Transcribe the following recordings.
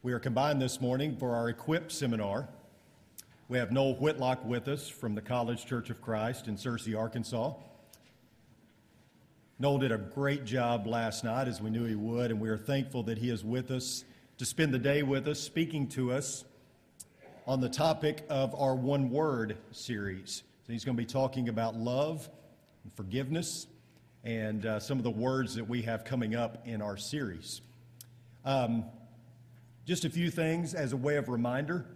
We are combined this morning for our Equip seminar. We have Noel Whitlock with us from the College Church of Christ in Searcy, Arkansas. Noel did a great job last night, as we knew he would, and we are thankful that he is with us to spend the day with us, speaking to us on the topic of our One Word series. So he's going to be talking about love and forgiveness and uh, some of the words that we have coming up in our series. Um, just a few things as a way of reminder.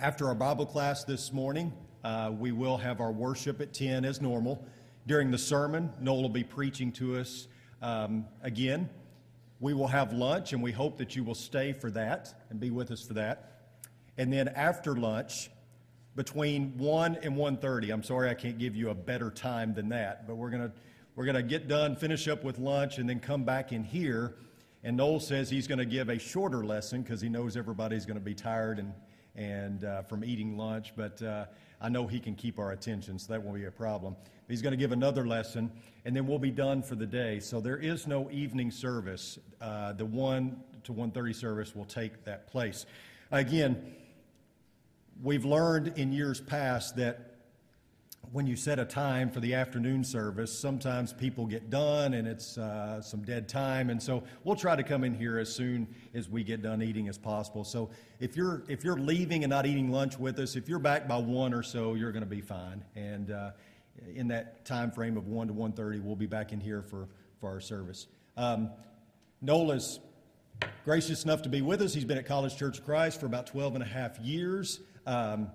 After our Bible class this morning, uh, we will have our worship at 10 as normal. During the sermon, Noel will be preaching to us um, again. We will have lunch, and we hope that you will stay for that and be with us for that. And then after lunch, between 1 and 1.30, I'm sorry I can't give you a better time than that, but we're going to we're going to get done, finish up with lunch, and then come back in here. And Noel says he's going to give a shorter lesson because he knows everybody's going to be tired and, and uh, from eating lunch. But uh, I know he can keep our attention, so that won't be a problem. He's going to give another lesson, and then we'll be done for the day. So there is no evening service. Uh, the one to 1:30 service will take that place. Again, we've learned in years past that when you set a time for the afternoon service, sometimes people get done and it's uh, some dead time, and so we'll try to come in here as soon as we get done eating as possible. So if you're if you're leaving and not eating lunch with us, if you're back by one or so, you're going to be fine. And uh, in that time frame of 1 to 1.30 we'll be back in here for, for our service. Um, noel is gracious enough to be with us. He's been at college church of christ for about 12 and a half years. Um,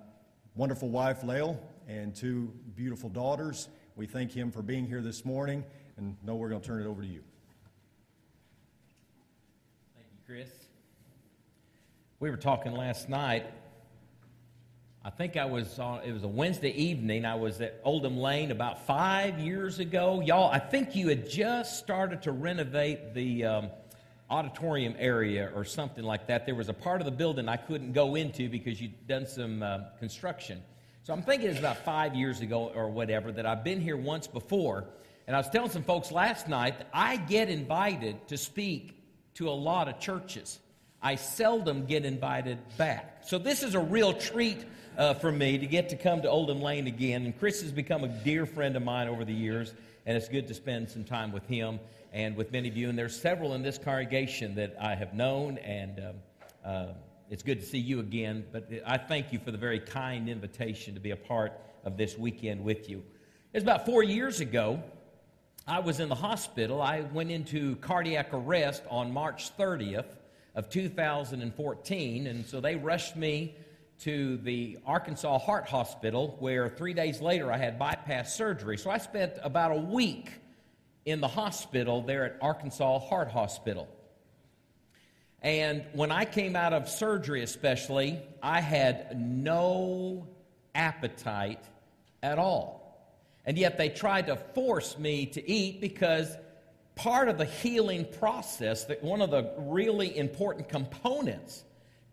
wonderful wife lael and two beautiful daughters we thank him for being here this morning and noel we're going to turn it over to you thank you chris we were talking last night I think I was on, it was a Wednesday evening. I was at Oldham Lane about five years ago. Y'all, I think you had just started to renovate the um, auditorium area or something like that. There was a part of the building I couldn't go into because you'd done some uh, construction. So I'm thinking it's about five years ago or whatever that I've been here once before. And I was telling some folks last night that I get invited to speak to a lot of churches. I seldom get invited back. So this is a real treat uh, for me to get to come to Oldham Lane again. And Chris has become a dear friend of mine over the years, and it's good to spend some time with him and with many of you. And there's several in this congregation that I have known, and um, uh, it's good to see you again. But I thank you for the very kind invitation to be a part of this weekend with you. It was about four years ago. I was in the hospital. I went into cardiac arrest on March 30th of 2014, and so they rushed me to the Arkansas Heart Hospital, where three days later I had bypass surgery. So I spent about a week in the hospital there at Arkansas Heart Hospital. And when I came out of surgery, especially, I had no appetite at all. And yet they tried to force me to eat because part of the healing process, that one of the really important components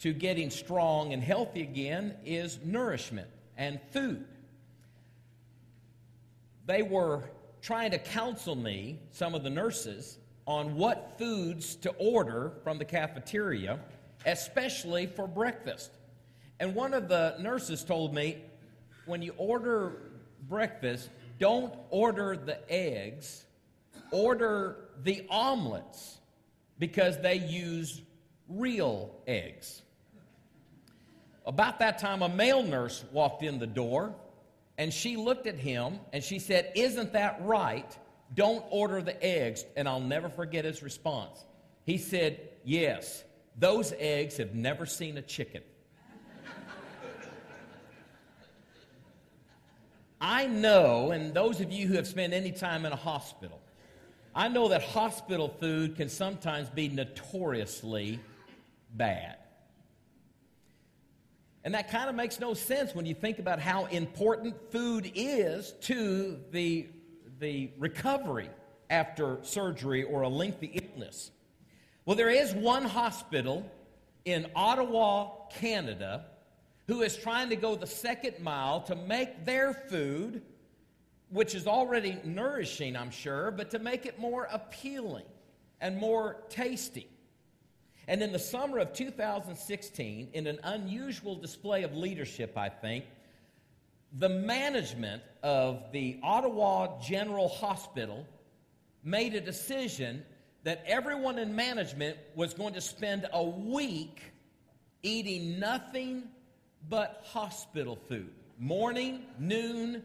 to getting strong and healthy again is nourishment and food. They were trying to counsel me, some of the nurses, on what foods to order from the cafeteria, especially for breakfast. And one of the nurses told me when you order breakfast, don't order the eggs, order the omelets because they use real eggs. About that time, a male nurse walked in the door and she looked at him and she said, Isn't that right? Don't order the eggs. And I'll never forget his response. He said, Yes, those eggs have never seen a chicken. I know, and those of you who have spent any time in a hospital, I know that hospital food can sometimes be notoriously bad. And that kind of makes no sense when you think about how important food is to the, the recovery after surgery or a lengthy illness. Well, there is one hospital in Ottawa, Canada, who is trying to go the second mile to make their food, which is already nourishing, I'm sure, but to make it more appealing and more tasty. And in the summer of 2016, in an unusual display of leadership, I think, the management of the Ottawa General Hospital made a decision that everyone in management was going to spend a week eating nothing but hospital food morning, noon,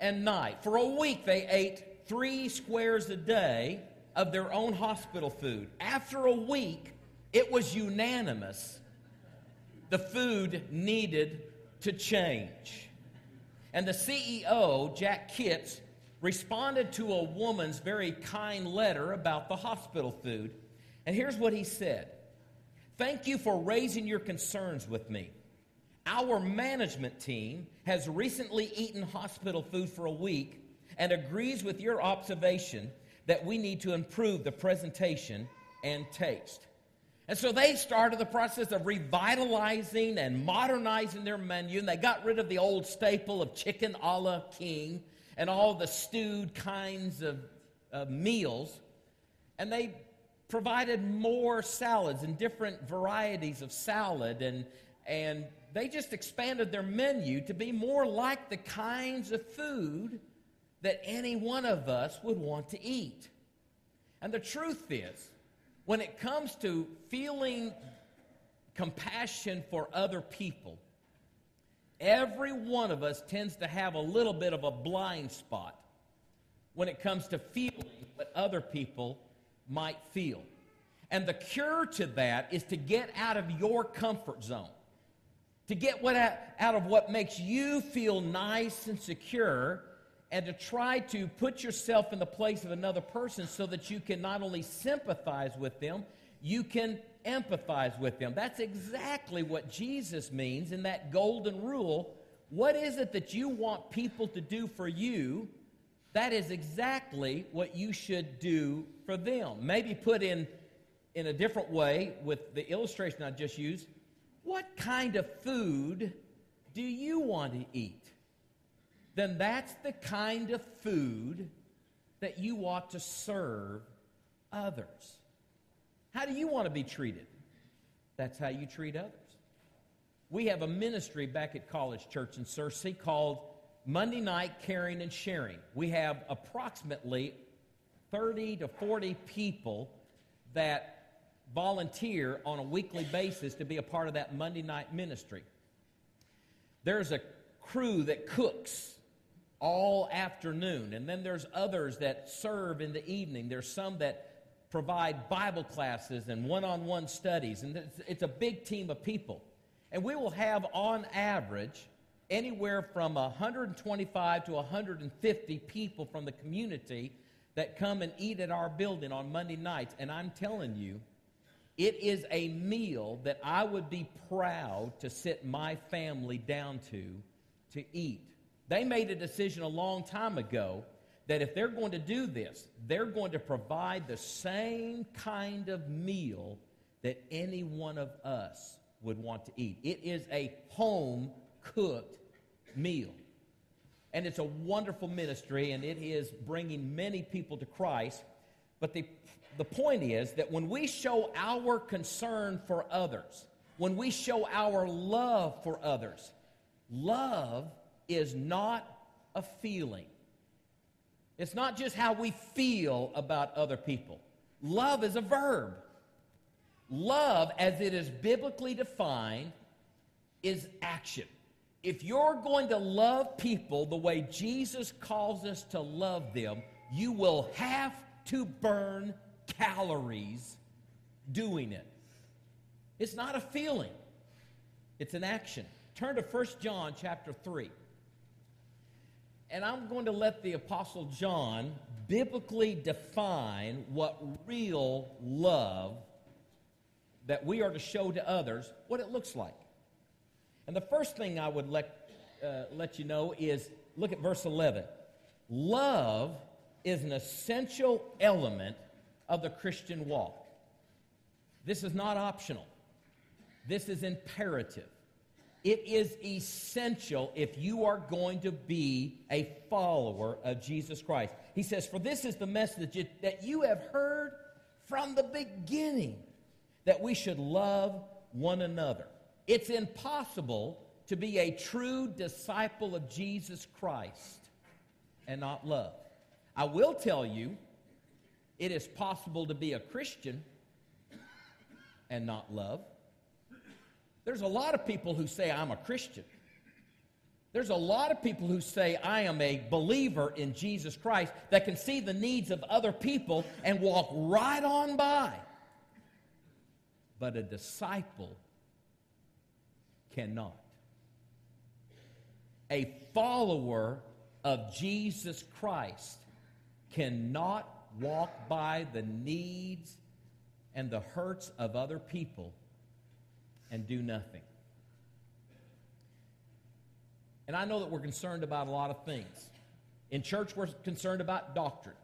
and night. For a week, they ate three squares a day of their own hospital food. After a week, it was unanimous the food needed to change. And the CEO, Jack Kitts, responded to a woman's very kind letter about the hospital food. And here's what he said Thank you for raising your concerns with me. Our management team has recently eaten hospital food for a week and agrees with your observation that we need to improve the presentation and taste. And so they started the process of revitalizing and modernizing their menu, and they got rid of the old staple of chicken a la king and all the stewed kinds of, meals. And they provided more salads and different varieties of salad, and, and they just expanded their menu to be more like the kinds of food that any one of us would want to eat. And the truth is, when it comes to feeling compassion for other people, every one of us tends to have a little bit of a blind spot when it comes to feeling what other people might feel. And the cure to that is to get out of your comfort zone, to get what out, out of what makes you feel nice and secure and to try to put yourself in the place of another person so that you can not only sympathize with them, you can empathize with them. That's exactly what Jesus means in that golden rule. What is it that you want people to do for you? That is exactly what you should do for them. Maybe put in in a different way with the illustration I just used. What kind of food do you want to eat? Then that's the kind of food that you ought to serve others. How do you want to be treated? That's how you treat others. We have a ministry back at College Church in Searcy called Monday Night Caring and Sharing. We have approximately 30 to 40 people that volunteer on a weekly basis to be a part of that Monday night ministry. There's a crew that cooks all afternoon. And then there's others that serve in the evening. There's some that provide Bible classes and one on one studies. And it's, it's, a big team of people. And we will have, on average, anywhere from 125 to 150 people from the community that come and eat at our building on Monday nights. And I'm telling you, it is a meal that I would be proud to sit my family down to to eat. They made a decision a long time ago that if they're going to do this, they're going to provide the same kind of meal that any one of us would want to eat. It is a home cooked meal. And it's a wonderful ministry, and it is bringing many people to Christ. But the, the point is that when we show our concern for others, when we show our love for others, love is not a feeling. It's not just how we feel about other people. Love is a verb. Love, as it is biblically defined, is action. If you're going to love people the way Jesus calls us to love them, you will have to burn calories doing it. It's not a feeling, it's an action. Turn to 1 John chapter 3. And I'm going to let the Apostle John biblically define what real love that we are to show to others, what it looks like. And the first thing I would let, uh, let you know is look at verse 11. Love is an essential element of the Christian walk. This is not optional, this is imperative. It is essential if you are going to be a follower of Jesus Christ. He says, For this is the message that you have heard from the beginning that we should love one another. It's impossible to be a true disciple of Jesus Christ and not love. I will tell you, it is possible to be a Christian and not love. There's a lot of people who say, I'm a Christian. There's a lot of people who say, I am a believer in Jesus Christ that can see the needs of other people and walk right on by. But a disciple cannot. A follower of Jesus Christ cannot walk by the needs and the hurts of other people and do nothing. And I know that we're concerned about a lot of things. In church, we're concerned about doctrine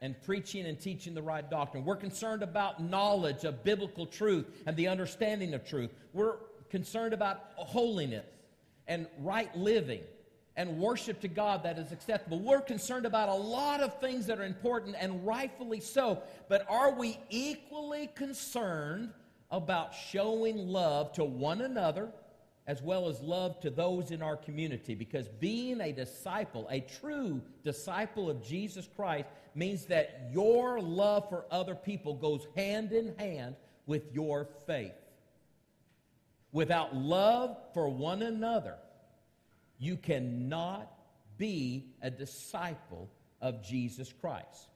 and preaching and teaching the right doctrine. We're concerned about knowledge of biblical truth and the understanding of truth. We're concerned about holiness and right living and worship to God that is acceptable. We're concerned about a lot of things that are important and rightfully so, but are we equally concerned about showing love to one another as well as love to those in our community? Because being a disciple, a true disciple of Jesus Christ, means that your love for other people goes hand in hand with your faith. Without love for one another, you cannot be a disciple of Jesus Christ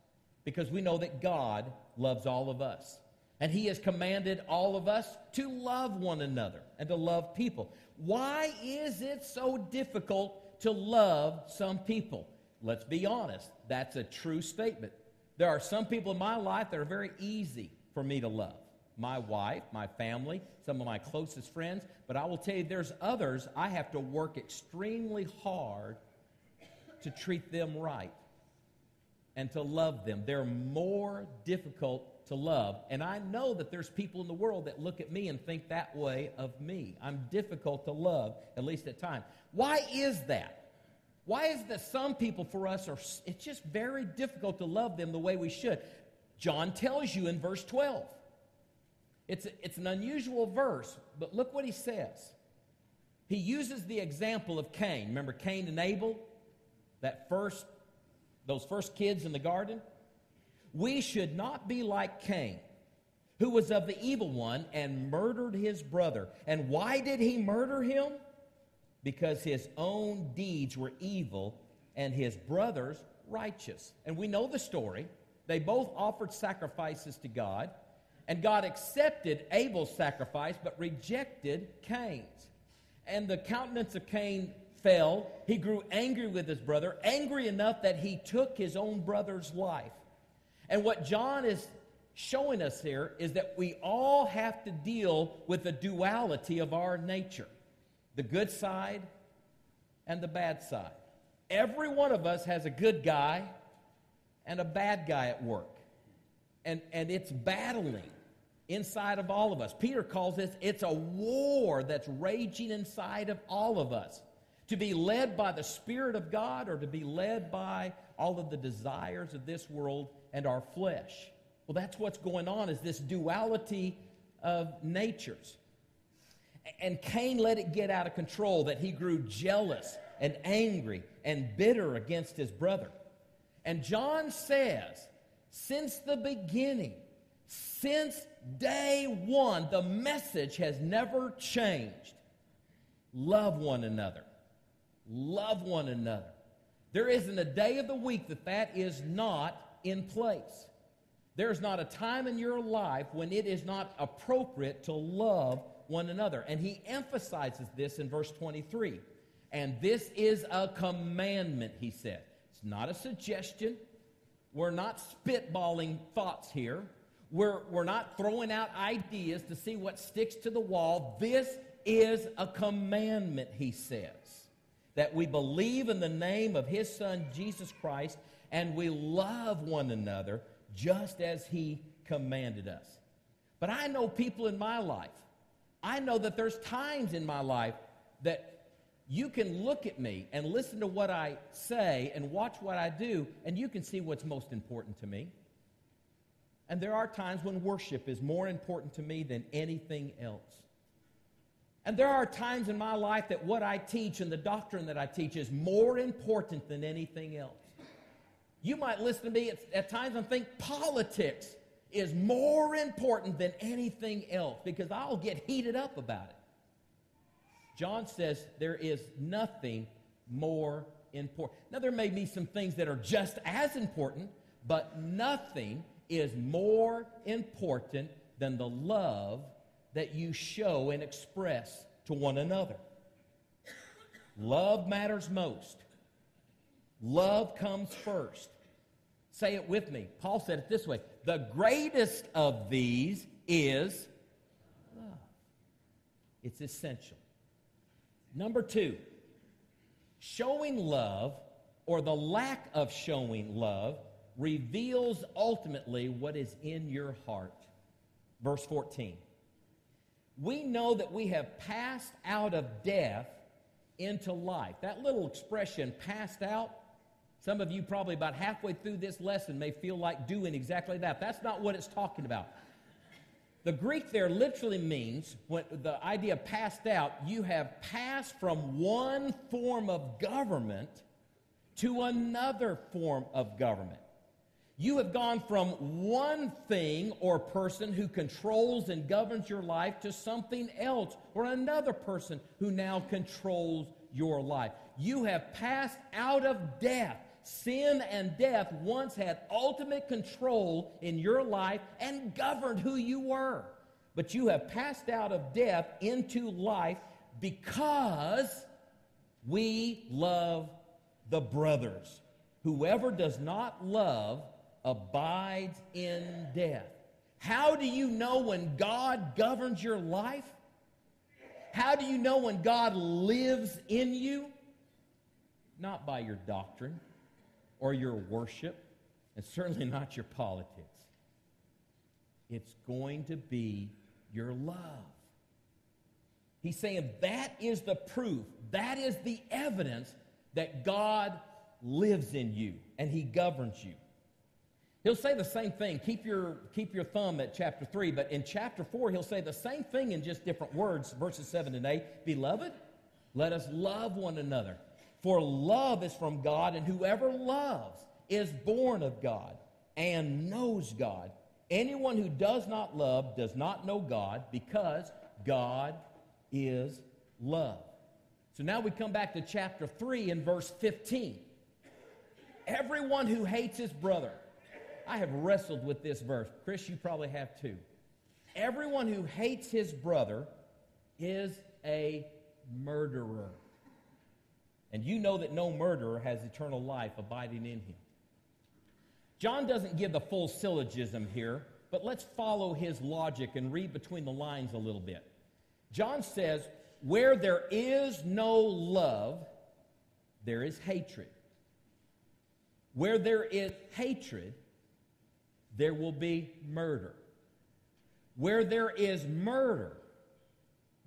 because we know that God loves all of us. And He has commanded all of us to love one another and to love people. Why is it so difficult to love some people? Let's be honest, that's a true statement. There are some people in my life that are very easy for me to love my wife, my family, some of my closest friends, but I will tell you there's others I have to work extremely hard to treat them right and to love them. They're more difficult to love. And I know that there's people in the world that look at me and think that way of me. I'm difficult to love, at least at times. Why is that? Why is that some people for us are, it's just very difficult to love them the way we should? John tells you in verse 12. It's, it's an unusual verse, but look what he says. He uses the example of Cain. Remember Cain and Abel? That first, those first kids in the garden? We should not be like Cain, who was of the evil one and murdered his brother. And why did he murder him? Because his own deeds were evil and his brother's righteous. And we know the story. They both offered sacrifices to God. And God accepted Abel's sacrifice, but rejected Cain's. And the countenance of Cain fell. He grew angry with his brother, angry enough that he took his own brother's life. And what John is showing us here is that we all have to deal with the duality of our nature the good side and the bad side. Every one of us has a good guy and a bad guy at work. And, and it's battling inside of all of us. Peter calls this it's a war that's raging inside of all of us. To be led by the Spirit of God or to be led by all of the desires of this world and our flesh. Well, that's what's going on is this duality of natures. And Cain let it get out of control that he grew jealous and angry and bitter against his brother. And John says, since the beginning, since day one, the message has never changed. Love one another. Love one another. There isn't a day of the week that that is not in place. There's not a time in your life when it is not appropriate to love one another. And he emphasizes this in verse 23. And this is a commandment, he said. It's not a suggestion. We're not spitballing thoughts here. We're, we're not throwing out ideas to see what sticks to the wall. This is a commandment, he says, that we believe in the name of his son, Jesus Christ, and we love one another just as he commanded us. But I know people in my life, I know that there's times in my life that you can look at me and listen to what I say and watch what I do, and you can see what's most important to me. And there are times when worship is more important to me than anything else. And there are times in my life that what I teach and the doctrine that I teach is more important than anything else. You might listen to me at, at times and think politics is more important than anything else because I'll get heated up about it. John says there is nothing more important. Now, there may be some things that are just as important, but nothing is more important than the love that you show and express to one another. Love matters most. Love comes first. Say it with me. Paul said it this way The greatest of these is love. It's essential. Number two, showing love or the lack of showing love reveals ultimately what is in your heart. Verse 14. We know that we have passed out of death into life. That little expression, passed out, some of you probably about halfway through this lesson may feel like doing exactly that. That's not what it's talking about. The Greek there literally means, when the idea passed out, you have passed from one form of government to another form of government. You have gone from one thing or person who controls and governs your life to something else or another person who now controls your life. You have passed out of death sin and death once had ultimate control in your life and governed who you were. But you have passed out of death into life because we love the brothers. Whoever does not love abides in death. How do you know when God governs your life? How do you know when God lives in you? Not by your doctrine, or your worship, and certainly not your politics. It's going to be your love. He's saying that is the proof, that is the evidence that God lives in you and He governs you. He'll say the same thing. Keep your, keep your thumb at chapter 3, but in chapter 4, he'll say the same thing in just different words, verses 7 and 8. Beloved, let us love one another. For love is from God, and whoever loves is born of God and knows God. Anyone who does not love does not know God because God is love. So now we come back to chapter 3 and verse 15. Everyone who hates his brother, I have wrestled with this verse. Chris, you probably have too. Everyone who hates his brother is a murderer. And you know that no murderer has eternal life abiding in him. John doesn't give the full syllogism here, but let's follow his logic and read between the lines a little bit. John says, Where there is no love, there is hatred. Where there is hatred, there will be murder. Where there is murder,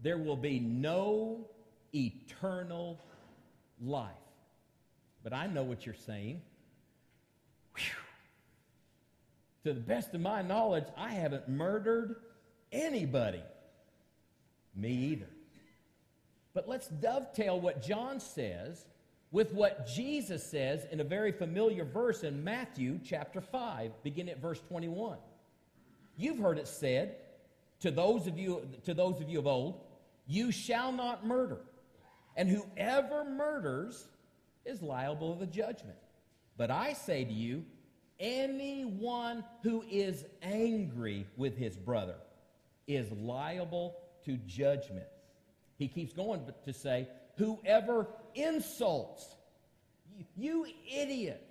there will be no eternal life. But I know what you're saying. Whew. To the best of my knowledge, I haven't murdered anybody. Me either. But let's dovetail what John says with what Jesus says in a very familiar verse in Matthew chapter 5, beginning at verse 21. You've heard it said to those of you to those of you of old, you shall not murder. And whoever murders is liable to the judgment. But I say to you, anyone who is angry with his brother is liable to judgment. He keeps going to say, whoever insults, you idiot,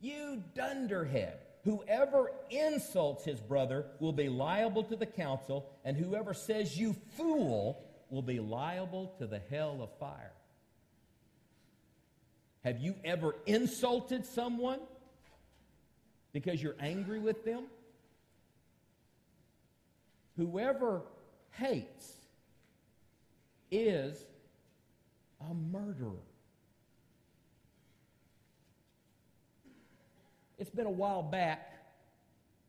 you dunderhead, whoever insults his brother will be liable to the council, and whoever says you fool will be liable to the hell of fire. Have you ever insulted someone because you're angry with them? Whoever hates is a murderer. It's been a while back.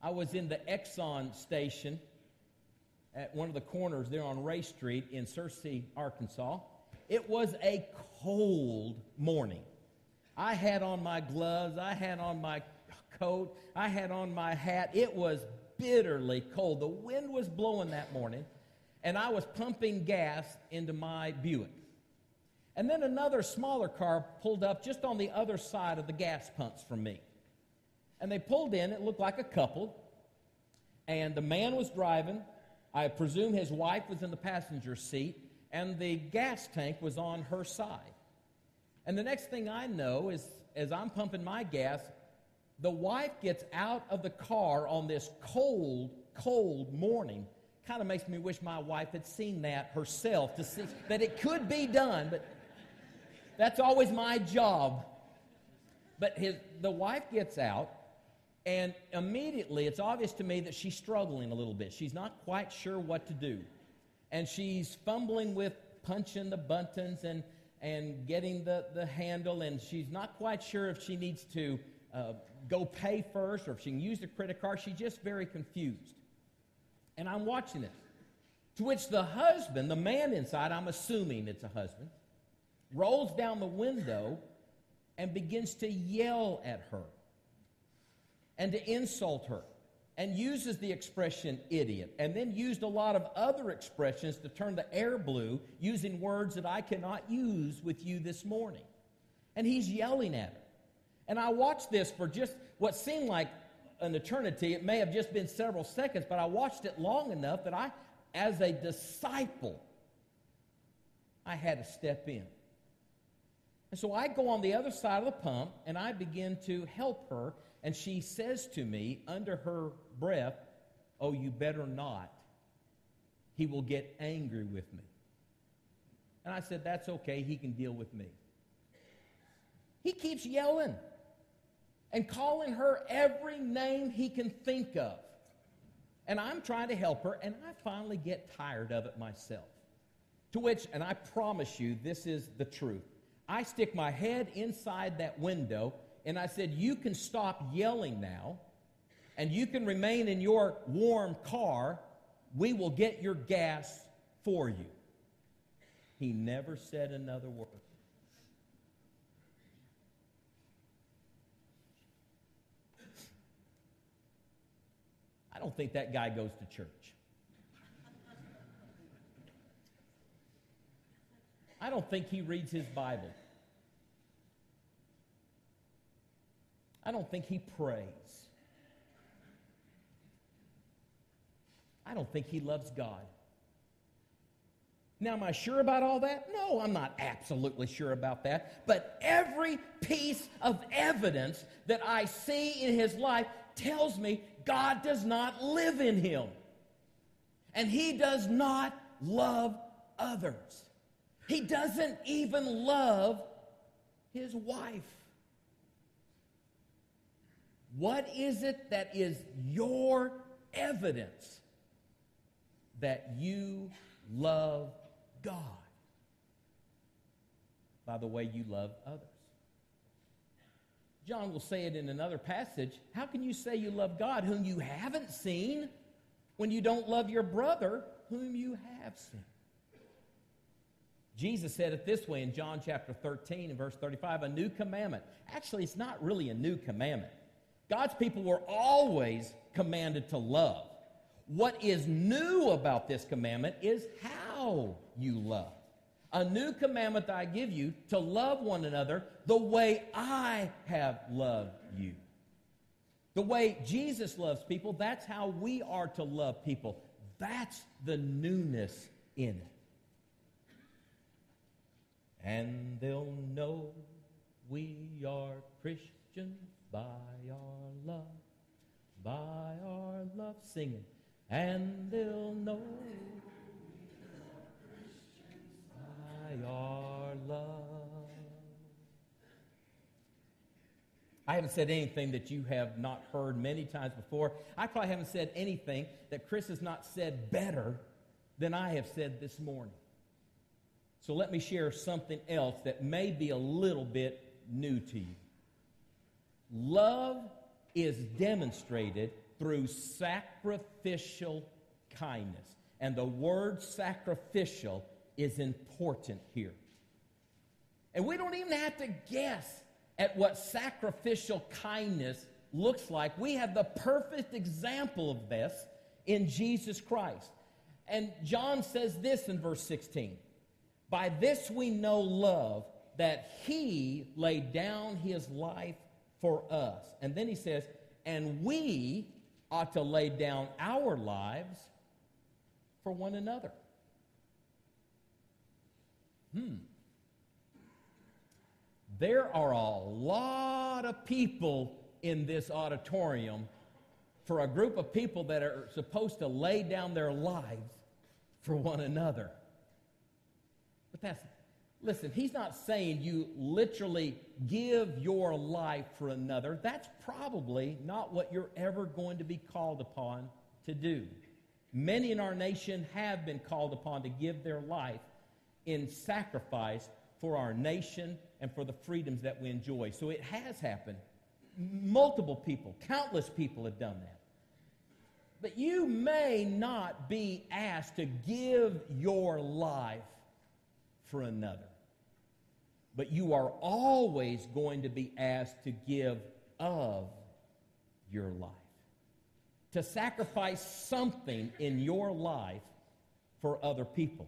I was in the Exxon station at one of the corners there on Ray Street in Searcy, Arkansas. It was a cold morning. I had on my gloves, I had on my coat, I had on my hat. It was bitterly cold. The wind was blowing that morning, and I was pumping gas into my Buick. And then another smaller car pulled up just on the other side of the gas pumps from me. And they pulled in, it looked like a couple, and the man was driving. I presume his wife was in the passenger seat, and the gas tank was on her side. And the next thing I know is, as I'm pumping my gas, the wife gets out of the car on this cold, cold morning. Kind of makes me wish my wife had seen that herself to see that it could be done, but that's always my job. But his, the wife gets out, and immediately it's obvious to me that she's struggling a little bit. She's not quite sure what to do. And she's fumbling with punching the buttons and, and getting the, the handle, and she's not quite sure if she needs to uh, go pay first or if she can use the credit card. She's just very confused. And I'm watching it. To which the husband, the man inside, I'm assuming it's a husband, rolls down the window and begins to yell at her and to insult her and uses the expression idiot and then used a lot of other expressions to turn the air blue using words that I cannot use with you this morning. And he's yelling at her. And I watched this for just what seemed like an eternity. It may have just been several seconds, but I watched it long enough that I, as a disciple, I had to step in. And so I go on the other side of the pump and I begin to help her. And she says to me under her breath, Oh, you better not. He will get angry with me. And I said, That's okay. He can deal with me. He keeps yelling and calling her every name he can think of. And I'm trying to help her, and I finally get tired of it myself. To which, and I promise you, this is the truth. I stick my head inside that window and I said, You can stop yelling now and you can remain in your warm car. We will get your gas for you. He never said another word. I don't think that guy goes to church. I don't think he reads his Bible. I don't think he prays. I don't think he loves God. Now, am I sure about all that? No, I'm not absolutely sure about that. But every piece of evidence that I see in his life tells me God does not live in him. And he does not love others. He doesn't even love his wife. What is it that is your evidence that you love God? By the way you love others. John will say it in another passage. How can you say you love God whom you haven't seen when you don't love your brother whom you have seen? Jesus said it this way in John chapter 13 and verse 35 a new commandment. Actually, it's not really a new commandment. God's people were always commanded to love. What is new about this commandment is how you love. A new commandment that I give you to love one another the way I have loved you. The way Jesus loves people, that's how we are to love people. That's the newness in it and they'll know we are Christians by our love, by our love singing, and they'll know by our love. I haven't said anything that you have not heard many times before. I probably haven't said anything that Chris has not said better than I have said this morning. So let me share something else that may be a little bit new to you. Love is demonstrated through sacrificial kindness. And the word sacrificial is important here. And we don't even have to guess at what sacrificial kindness looks like. We have the perfect example of this in Jesus Christ. And John says this in verse 16 By this we know love, that he laid down his life for us. And then he says, And we ought to lay down our lives for one another. Hmm. There are a lot of people in this auditorium for a group of people that are supposed to lay down their lives for one another. But that's, listen, he's not saying you literally give your life for another. That's probably not what you're ever going to be called upon to do. Many in our nation have been called upon to give their life in sacrifice for our nation and for the freedoms that we enjoy. So it has happened. Multiple people, countless people have done that. But you may not be asked to give your life for another. But you are always going to be asked to give of your life to sacrifice something in your life for other people.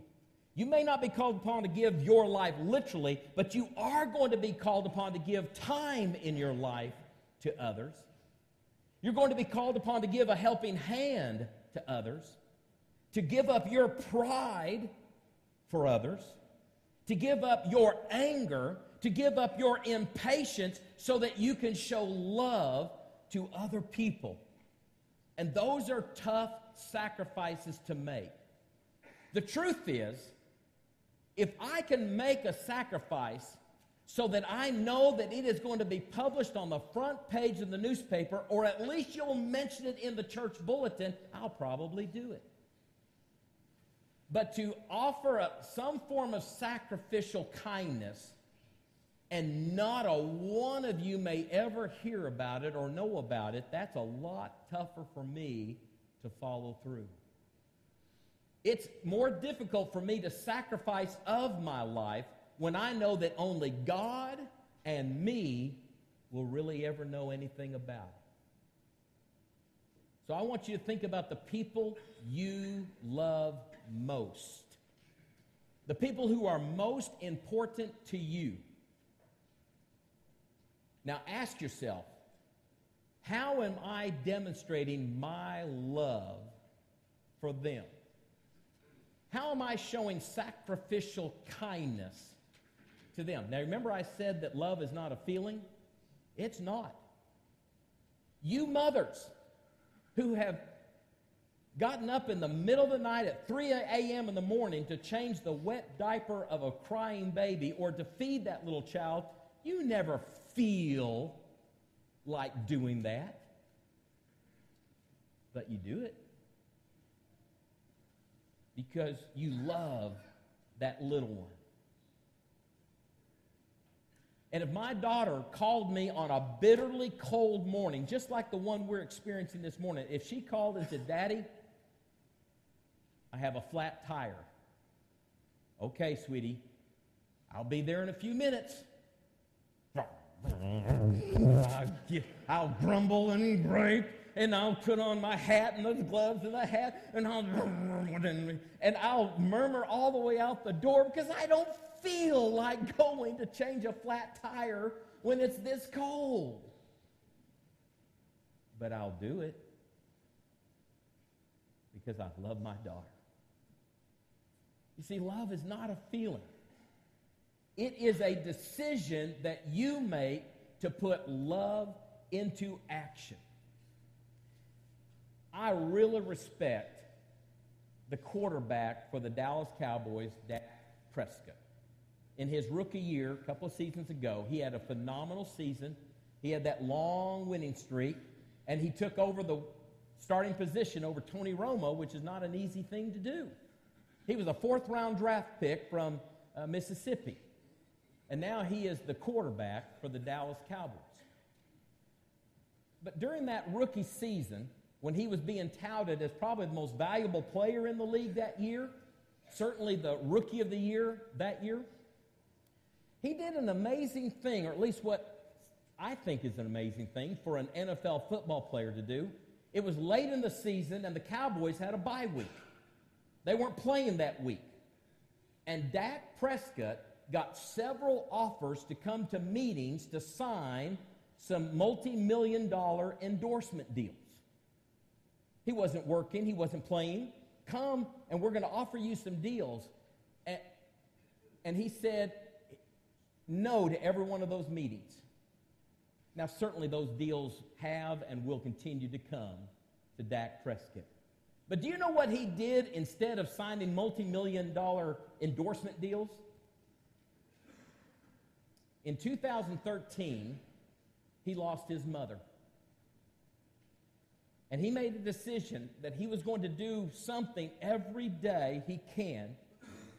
You may not be called upon to give your life literally, but you are going to be called upon to give time in your life to others. You're going to be called upon to give a helping hand to others, to give up your pride for others, to give up your anger, to give up your impatience so that you can show love to other people. And those are tough sacrifices to make. The truth is, if I can make a sacrifice so that I know that it is going to be published on the front page of the newspaper, or at least you'll mention it in the church bulletin, I'll probably do it. But to offer up some form of sacrificial kindness and not a one of you may ever hear about it or know about it, that's a lot tougher for me to follow through. It's more difficult for me to sacrifice of my life when I know that only God and me will really ever know anything about it. So I want you to think about the people you love most. The people who are most important to you. Now ask yourself, how am I demonstrating my love for them? How am I showing sacrificial kindness to them? Now remember, I said that love is not a feeling? It's not. You mothers who have gotten up in the middle of the night at 3 a.m. in the morning to change the wet diaper of a crying baby or to feed that little child, you never feel like doing that. But you do it because you love that little one. And if my daughter called me on a bitterly cold morning, just like the one we're experiencing this morning, if she called and said, Daddy, I have a flat tire. Okay, sweetie, I'll be there in a few minutes. I'll grumble and gripe, and I'll put on my hat and those gloves and the hat, and I'll and I'll murmur all the way out the door because I don't feel like going to change a flat tire when it's this cold. But I'll do it because I love my daughter. You see, love is not a feeling. It is a decision that you make to put love into action. I really respect the quarterback for the Dallas Cowboys, Dak Prescott in his rookie year, a couple of seasons ago. He had a phenomenal season. He had that long winning streak, and he took over the starting position over Tony Romo, which is not an easy thing to do. He was a fourth round draft pick from uh, Mississippi, and now he is the quarterback for the Dallas Cowboys. But during that rookie season, when he was being touted as probably the most valuable player in the league that year, certainly the rookie of the year that year. He did an amazing thing, or at least what I think is an amazing thing for an NFL football player to do. It was late in the season, and the Cowboys had a bye week. They weren't playing that week. And Dak Prescott got several offers to come to meetings to sign some multi million dollar endorsement deals. He wasn't working, he wasn't playing. Come and we're going to offer you some deals. And, and he said no to every one of those meetings. Now, certainly those deals have and will continue to come to Dak Prescott. But do you know what he did instead of signing multi million dollar endorsement deals? In 2013, he lost his mother. And he made a decision that he was going to do something every day he can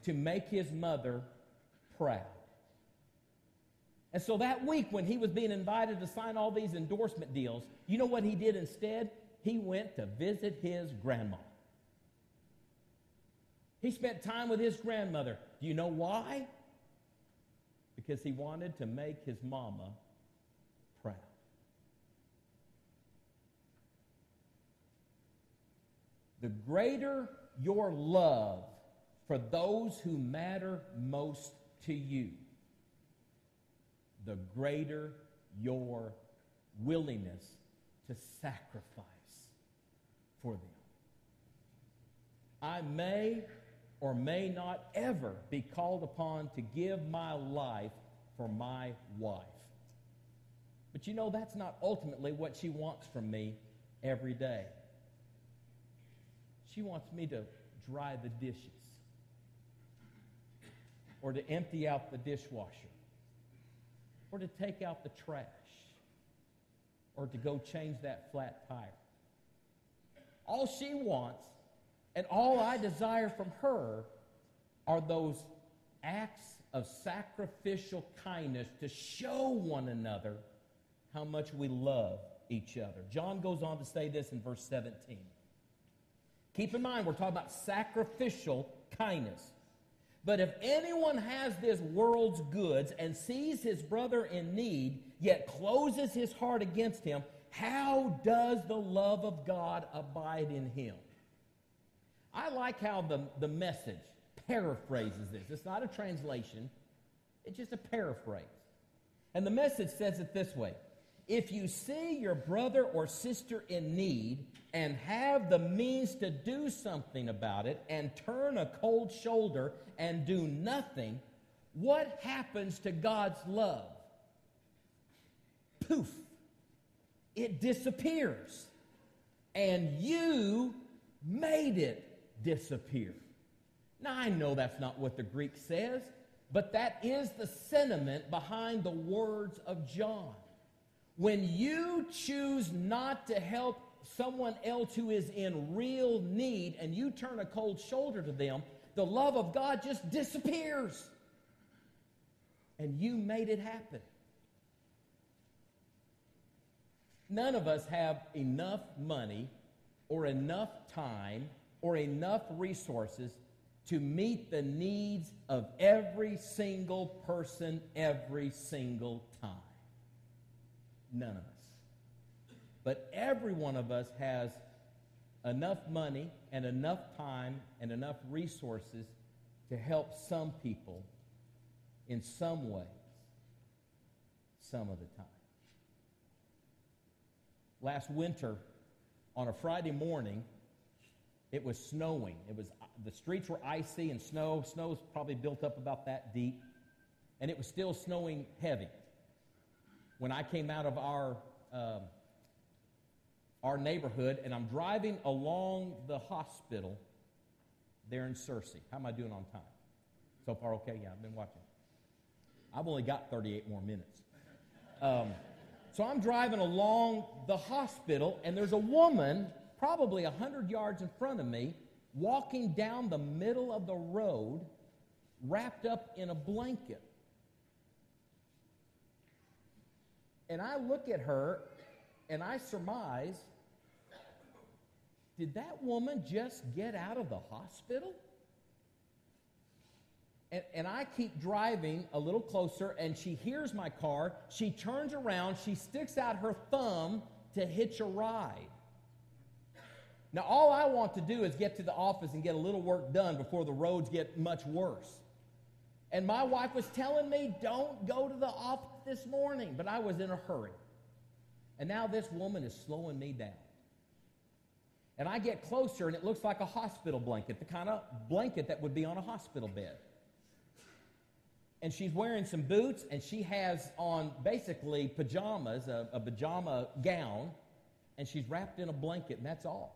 to make his mother proud. And so that week, when he was being invited to sign all these endorsement deals, you know what he did instead? He went to visit his grandma. He spent time with his grandmother. Do you know why? Because he wanted to make his mama proud. The greater your love for those who matter most to you, the greater your willingness to sacrifice for them. I may or may not ever be called upon to give my life for my wife. But you know, that's not ultimately what she wants from me every day. She wants me to dry the dishes or to empty out the dishwasher or to take out the trash or to go change that flat tire. All she wants and all I desire from her are those acts of sacrificial kindness to show one another how much we love each other. John goes on to say this in verse 17. Keep in mind, we're talking about sacrificial kindness. But if anyone has this world's goods and sees his brother in need, yet closes his heart against him, how does the love of God abide in him? I like how the, the message paraphrases this. It's not a translation, it's just a paraphrase. And the message says it this way If you see your brother or sister in need and have the means to do something about it and turn a cold shoulder and do nothing, what happens to God's love? Poof, it disappears. And you made it disappear. Now, I know that's not what the Greek says, but that is the sentiment behind the words of John. When you choose not to help someone else who is in real need and you turn a cold shoulder to them, the love of God just disappears. And you made it happen. None of us have enough money or enough time or enough resources to meet the needs of every single person every single time. None of us. But every one of us has enough money and enough time and enough resources to help some people in some ways, some of the time. Last winter, on a Friday morning, it was snowing. It was the streets were icy and snow. Snow's probably built up about that deep, and it was still snowing heavy. When I came out of our um, our neighborhood, and I'm driving along the hospital there in Searcy. How am I doing on time? So far, okay. Yeah, I've been watching. I've only got 38 more minutes. Um, so I'm driving along the hospital, and there's a woman probably 100 yards in front of me, walking down the middle of the road, wrapped up in a blanket. And I look at her and I surmise Did that woman just get out of the hospital? And, and, I keep driving a little closer, and she hears my car. She turns around, she sticks out her thumb to hitch a ride. Now, all I want to do is get to the office and get a little work done before the roads get much worse. And my wife was telling me, don't go to the office this morning, but I was in a hurry. And now this woman is slowing me down. And I get closer, and it looks like a hospital blanket, the kind of blanket that would be on a hospital bed and she's wearing some boots and she has on basically pajamas, a, a, pajama gown, and she's wrapped in a blanket, and that's all.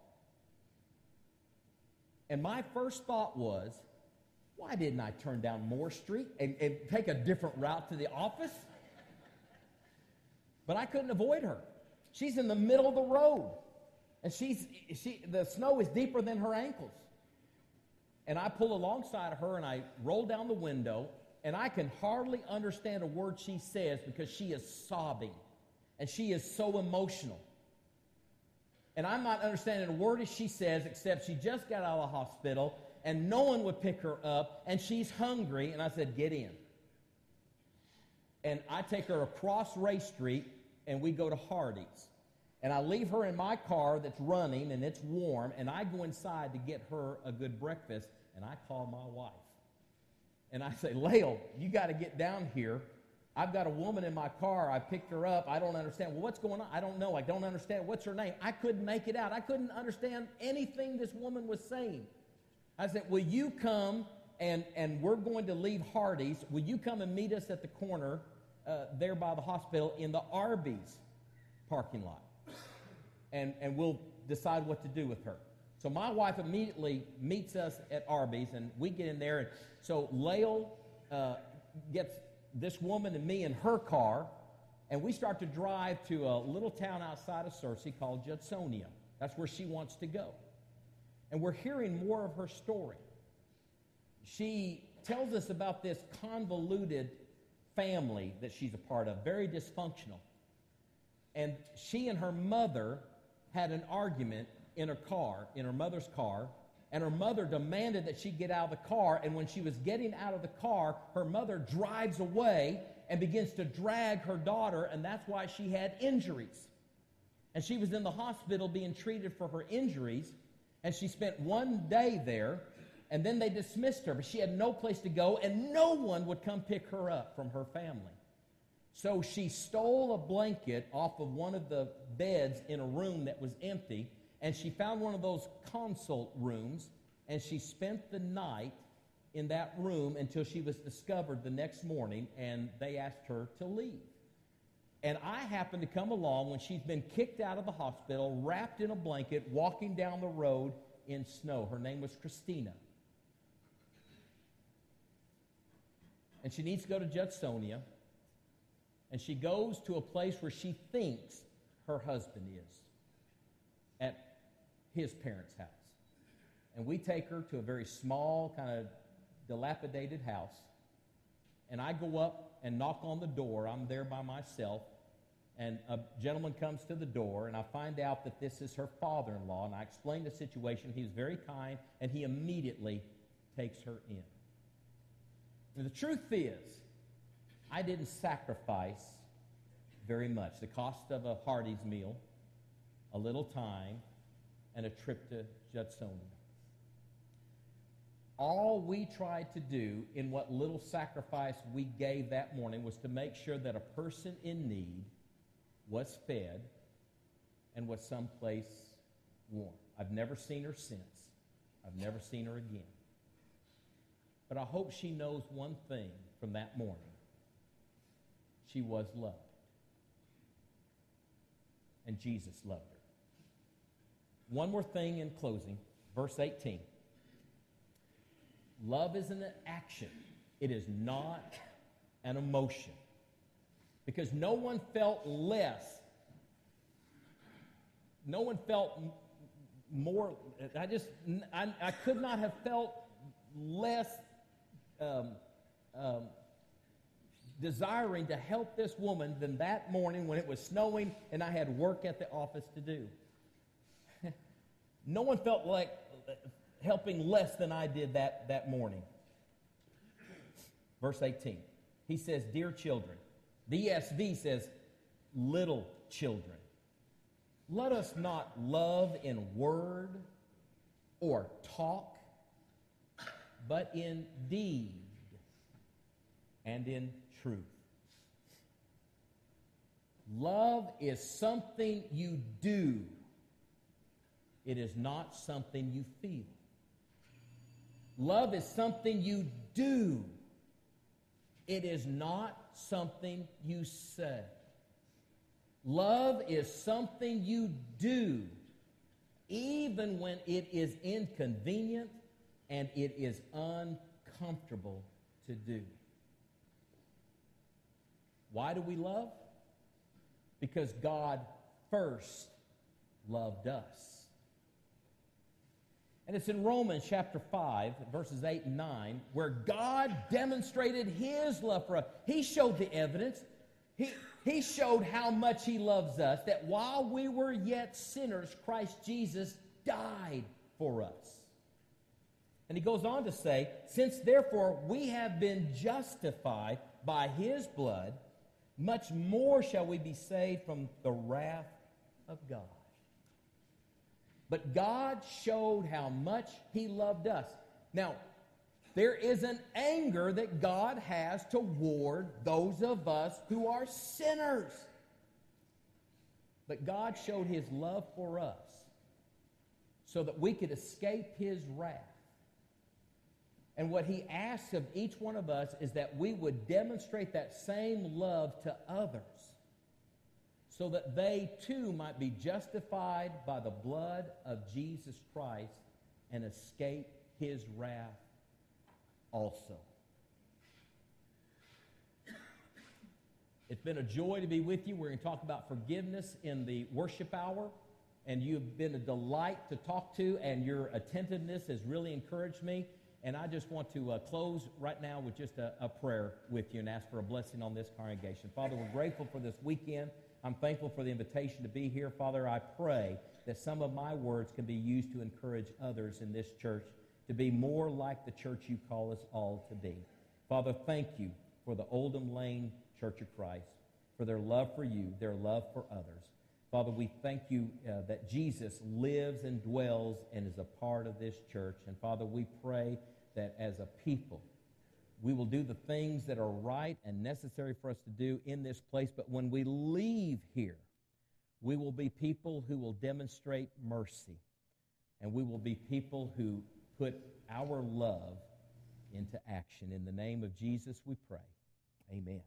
And my first thought was, why didn't I turn down Moore Street and, and take a different route to the office? But I couldn't avoid her. She's in the middle of the road, and she's, she, the snow is deeper than her ankles. And I pull alongside of her and I roll down the window and I can hardly understand a word she says because she is sobbing and she is so emotional. And I'm not understanding a word as she says except she just got out of the hospital and no one would pick her up and she's hungry. And I said, Get in. And I take her across Ray Street and we go to Hardee's. And I leave her in my car that's running and it's warm and I go inside to get her a good breakfast and I call my wife and I say, Lael, you got to get down here. I've got a woman in my car. I picked her up. I don't understand. Well, what's going on? I don't know. I don't understand. What's her name? I couldn't make it out. I couldn't understand anything this woman was saying. I said, Will you come and, and we're going to leave Hardee's. Will you come and meet us at the corner uh, there by the hospital in the Arby's parking lot? And, and we'll decide what to do with her. So my wife immediately meets us at Arby's, and we get in there. And so Lael uh, gets this woman and me in her car, and we start to drive to a little town outside of Searcy called Judsonia. That's where she wants to go. And we're hearing more of her story. She tells us about this convoluted family that she's a part of, very dysfunctional. And she and her mother had an argument in her car, in her mother's car, and her mother demanded that she get out of the car. And when she was getting out of the car, her mother drives away and begins to drag her daughter, and that's why she had injuries. And she was in the hospital being treated for her injuries, and she spent one day there, and then they dismissed her, but she had no place to go, and no one would come pick her up from her family. So she stole a blanket off of one of the beds in a room that was empty and she found one of those consult rooms, and she spent the night in that room until she was discovered the next morning, and they asked her to leave. And I happened to come along when she's been kicked out of the hospital, wrapped in a blanket, walking down the road in snow. Her name was Christina. And she needs to go to Judsonia. And she goes to a place where she thinks her husband is his parents' house. And we take her to a very small, kind of dilapidated house. And I go up and knock on the door. I'm there by myself. And a gentleman comes to the door, and I find out that this is her father in law. And I explain the situation. He's very kind, and he immediately takes her in. And the truth is, I didn't sacrifice very much. The cost of a Hardee's meal, a little time, and a trip to Judsonia. All we tried to do in what little sacrifice we gave that morning was to make sure that a person in need was fed and was someplace warm. I've never seen her since. I've never seen her again. But I hope she knows one thing from that morning she was loved. And Jesus loved her. One more thing in closing, verse 18. Love is an action, it is not an emotion. Because no one felt less, no one felt more, I just, I, I could not have felt less um, um, desiring to help this woman than that morning when it was snowing and I had work at the office to do. No one felt like helping less than I did that, that morning. Verse 18. He says, Dear children. The ESV says, Little children. Let us not love in word or talk, but in deed and in truth. Love is something you do, it is not something you feel. Love is something you do, it is not something you say. Love is something you do, even when it is inconvenient and it is uncomfortable to do. Why do we love? Because God first loved us. And it's in Romans chapter 5, verses 8 and 9, where God demonstrated his love for us. He showed the evidence. He, he showed how much he loves us, that while we were yet sinners, Christ Jesus died for us. And he goes on to say, Since therefore we have been justified by his blood, much more shall we be saved from the wrath of God. But God showed how much He loved us. Now, there is an anger that God has toward those of us who are sinners. But God showed His love for us so that we could escape His wrath. And what he asks of each one of us is that we would demonstrate that same love to others so that they too might be justified by the blood of Jesus Christ and escape his wrath also. It's been a joy to be with you. We're going to talk about forgiveness in the worship hour. And you've been a delight to talk to, and your attentiveness has really encouraged me. And I just want to uh, close right now with just a, a, prayer with you and ask for a blessing on this congregation. Father, we're grateful for this weekend. I'm thankful for the invitation to be here. Father, I pray that some of my words can be used to encourage others in this church to be more like the church you call us all to be. Father, thank you for the Oldham Lane Church of Christ, for their love for you, their love for others. Father, we thank you uh, that Jesus lives and dwells and is a part of this church. And Father, we pray that as a people, we will do the things that are right and necessary for us to do in this place. But when we leave here, we will be people who will demonstrate mercy. And we will be people who put our love into action. In the name of Jesus, we pray. Amen.